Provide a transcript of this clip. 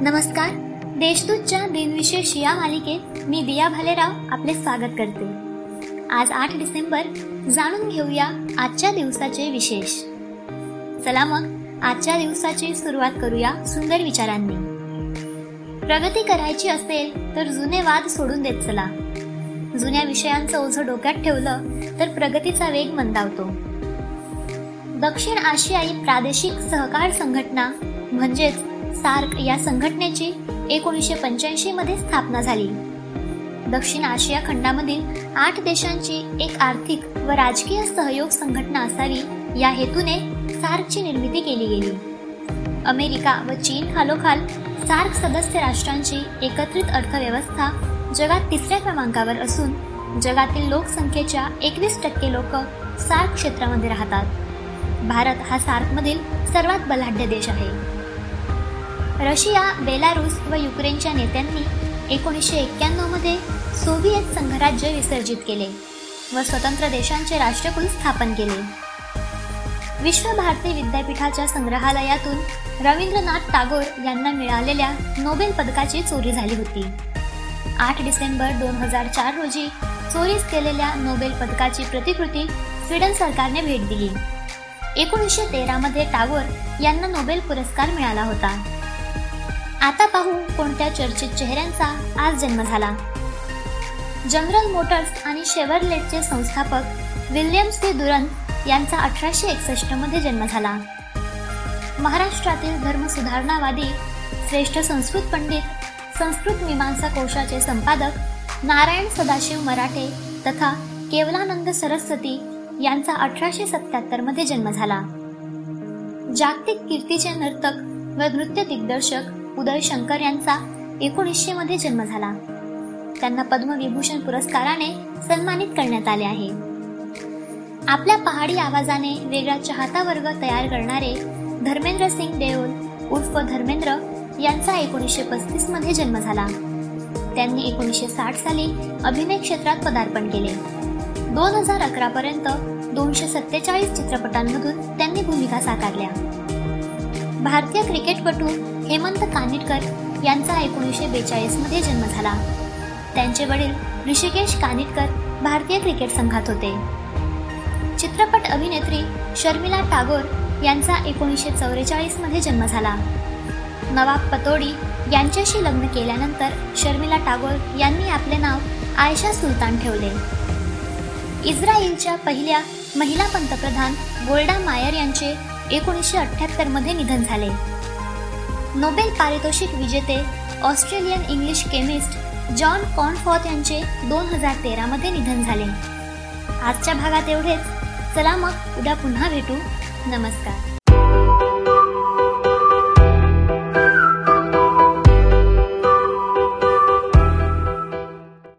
नमस्कार. देशदूतच्या दिनविशेष या मालिकेत मी दिया भालेराव आपले स्वागत करते. आज आठ डिसेंबर जाणून घेऊया आजच्या दिवसाचे विशेष. चला मग आजच्या दिवसाची सुरुवात करूया सुंदर विचारांनी. प्रगती करायची असेल तर जुने वाद सोडून देत चला. जुन्या विषयांचं ओझं डोक्यात ठेवलं तर प्रगतीचा वेग मंदावतो. दक्षिण आशियाई प्रादेशिक सहकार संघटना म्हणजेच सार्क या संघटनेची एकोणीसशे पंच्याऐंशी मध्ये स्थापना झाली. दक्षिण आशिया खंडामधील आठ देशांची एक आर्थिक व राजकीय सहयोग संघटना असावी या हेतूने सार्कची निर्मिती केली गेली. अमेरिका व चीन खालोखाल सार्क सदस्य राष्ट्रांची एकत्रित अर्थव्यवस्था जगात तिसऱ्या क्रमांकावर असून जगातील लोकसंख्येच्या एकवीस टक्के लोक सार्क क्षेत्रामध्ये राहतात. भारत हा सार्कमधील सर्वात बलाढ्य देश आहे. रशिया बेलारूस व युक्रेनच्या नेत्यांनी एकोणीसशे एक्क्याण्णवमध्ये सोव्हिएत संघराज्य विसर्जित केले व स्वतंत्र देशांचे राष्ट्रकुल स्थापन केले. विश्व भारती विद्यापीठाच्या संग्रहालयातून रवींद्रनाथ टागोर यांना मिळालेल्या नोबेल पदकाची चोरी झाली होती. आठ डिसेंबर दोन हजार चार रोजी चोरीस केलेल्या नोबेल पदकाची प्रतिकृती स्वीडन सरकारने भेट दिली. एकोणीसशे तेरामध्ये टागोर यांना नोबेल पुरस्कार मिळाला होता. आता पाहू कोणत्या चर्चित चेहऱ्यांचा आज जन्म झाला. जनरल मोटर्स आणि शेवरलेटचे संस्थापक विल्यम सी. दुरंत यांचा अठराशे एकसष्टमध्ये जन्म झाला. महाराष्ट्रातील धर्मसुधारणावादी श्रेष्ठ संस्कृत पंडित संस्कृत मीमांसा कोशाचे संपादक नारायण सदाशिव मराठे तथा केवलानंद सरस्वती यांचा अठराशे सत्याहत्तरमध्ये जन्म झाला. जागतिक कीर्तीचे नर्तक व नृत्य दिग्दर्शक उदय शंकर यांचा एकोणीसशे मध्ये जन्म झाला. त्यांना पद्मविभूषण पुरस्काराने सन्मानित करण्यात आले आहे. आपल्या पहाडी आवाजाने वेगळा चाहता वर्ग तयार करणारे धर्मेंद्र सिंग देओल उर्फ धर्मेंद्र यांचा एकोणीसशे पस्तीसमध्ये जन्म झाला. त्यांनी एकोणीसशे साठ साली अभिनय क्षेत्रात पदार्पण केले. दोन हजार अकरा पर्यंत दोनशे सत्तेचाळीस चित्रपटांमधून त्यांनी भूमिका साकारल्या. भारतीय क्रिकेटपटू हेमंत कानिटकर यांचा एकोणीसशे बेचाळीसमध्ये जन्म झाला. त्यांचे वडील ऋषिकेश कानिटकर भारतीय क्रिकेट संघात होते. चित्रपट अभिनेत्री शर्मिला टागोर यांचा एकोणीसशे चौवेचाळीसमध्ये जन्म झाला. नवाब पतोडी यांच्याशी लग्न केल्यानंतर शर्मिला टागोर यांनी आपले नाव आयशा सुलतान ठेवले. इस्रायलच्या पहिल्या महिला पंतप्रधान गोल्डा मायर यांचे एकोणीसशे अठ्ठ्याहत्तरमध्ये निधन झाले. नोबेल पारितोषिक विजेते Australian English chemist John Cornforth यांचे दोन हजार तेरामध्ये निधन झाले. आजच्या भागात एवढेच. चला मग उद्या पुन्हा भेटू. नमस्कार.